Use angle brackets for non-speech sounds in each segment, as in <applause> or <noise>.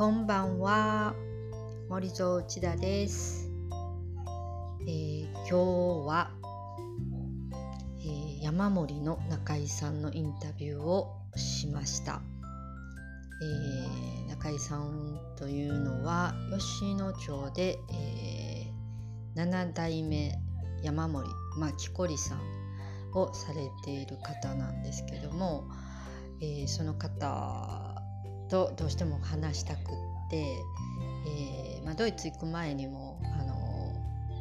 こんばんは。森蔵内田です、えー今日は、えー山森の中井さんのインタビューをしました、えー中井さんというのは吉野町で、え7代目山森まあ木こりさんをされている方なんですけども、えーその方とどうしても話したくって、えーまあ、ドイツ行く前にも、あの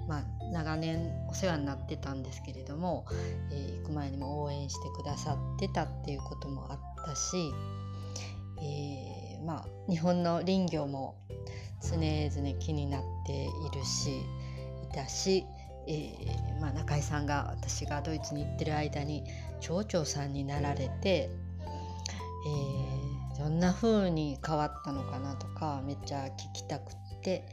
まあ、長年お世話になってたんですけれども、えー行く前にも応援してくださってたっていうこともあったし、えまあ、日本の林業も常々気になっているしいたし、えーまあ、中井さんが私がドイツに行ってる間に町長さんになられて、んな風に変わったのかなとかめっちゃ聞きたくって、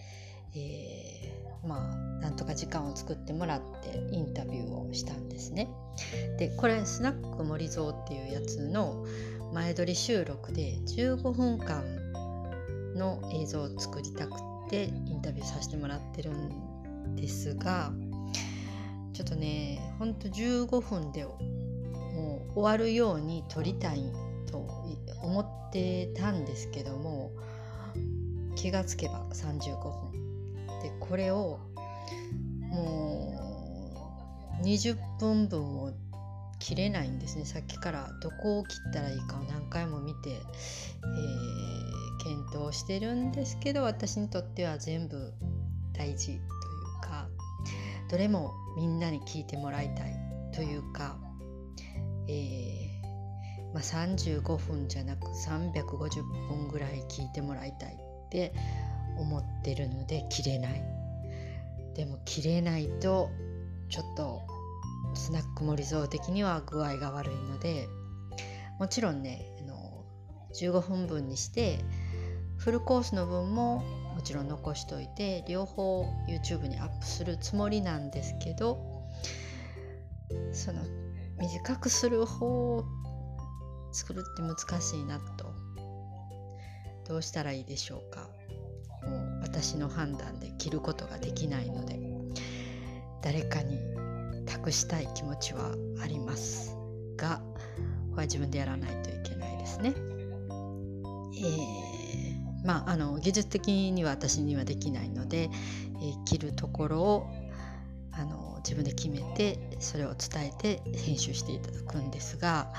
えーまあなんとか時間を作ってもらってインタビューをしたんですね。でこれ「スナック森蔵」っていうやつの前撮り収録で15分間の映像を作りたくってインタビューさせてもらってるんですがちょっとねほんと15分でもう終わるように撮りたいと思ってたんですけども気がつけば35分でこれをもう20分分を切れないんですね。さっきからどこを切ったらいいかを何回も見て、えー検討してるんですけど私にとっては全部大事というかどれもみんなに聞いてもらいたいというか、えーまあ、35分じゃなく350分ぐらい聞いてもらいたいって思ってるので切れない。でも切れないとちょっとスナック森蔵的には具合が悪いのでもちろんねあの15分分にしてフルコースの分ももちろん残しといて両方 YouTube にアップするつもりなんですけどその短くする方作るって難しいなとどうしたらいいでしょうかもう私の判断で切ることができないので誰かに託したい気持ちはありますがこれは自分でやらないといけないですね。えーまあ、あの技術的には私にはできないので、えー切るところをあの自分で決めてそれを伝えて編集していただくんですが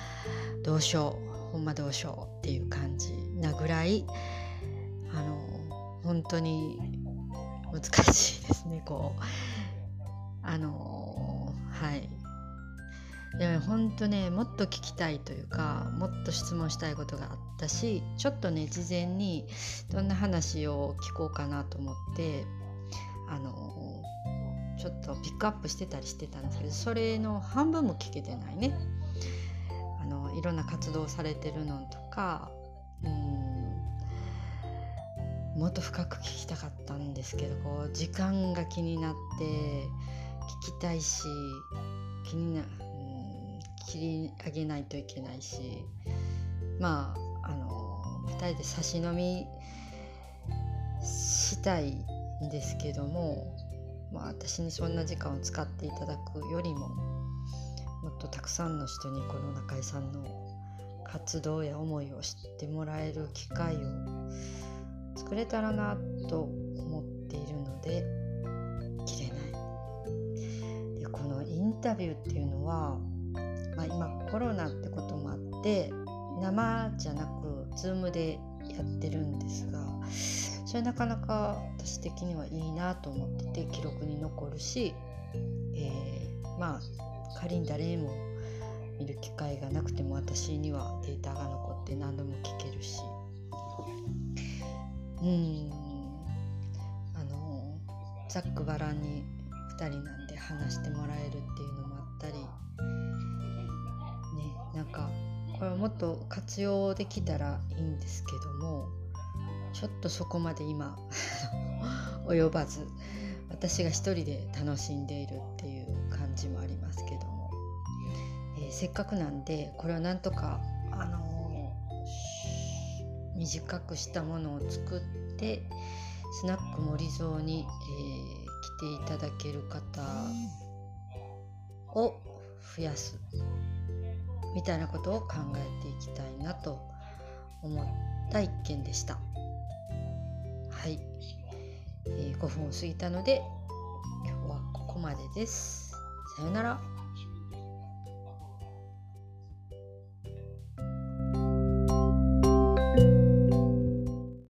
どうしようほんまどうしようっていう感じなぐらいあの本当に難しいですねこう。あのはい。でも本当ねもっと聞きたいというかもっと質問したいことがあったしちょっとね事前にどんな話を聞こうかなと思ってあのちょっとピックアップしてたりしてたんです。けどそれの半分も聞けてないね。あのいろんな活動されてるのとかうんもっと深く聞きたかったんですけどこう時間が気になって聞きたいし気にな、うん、切り上げないといけないしまああの2人で差し飲みしたいんですけども、まあ、私にそんな時間を使っていただくよりももっとたくさんの人にこの中井さんの活動や思いを知ってもらえる機会を作れたらなと思っているので切れない。でこのインタビューっていうのは、まあ、今コロナってこともあって生じゃなく Zoom でやってるんですがそれなかなか私的にはいいなと思ってて記録に残るし、えーまあ仮に誰も見る機会がなくても私にはデータが残って何度も聞けるし。うん。あのざっくばらんに2人なんで話してもらえるっていうのもあったりこれもっと活用できたらいいんですけどもちょっとそこまで今 <laughs> 及ばず私が一人で楽しんでいるっていう感じもありますけども、えーせっかくなんでこれをなんとかあのー短くしたものを作ってスナック森蔵に、えー、来ていただける方を増やす。みたいなことを考えていきたいなと思った一件でした。はい、えー、5分を過ぎたので今日はここまでです。さよなら。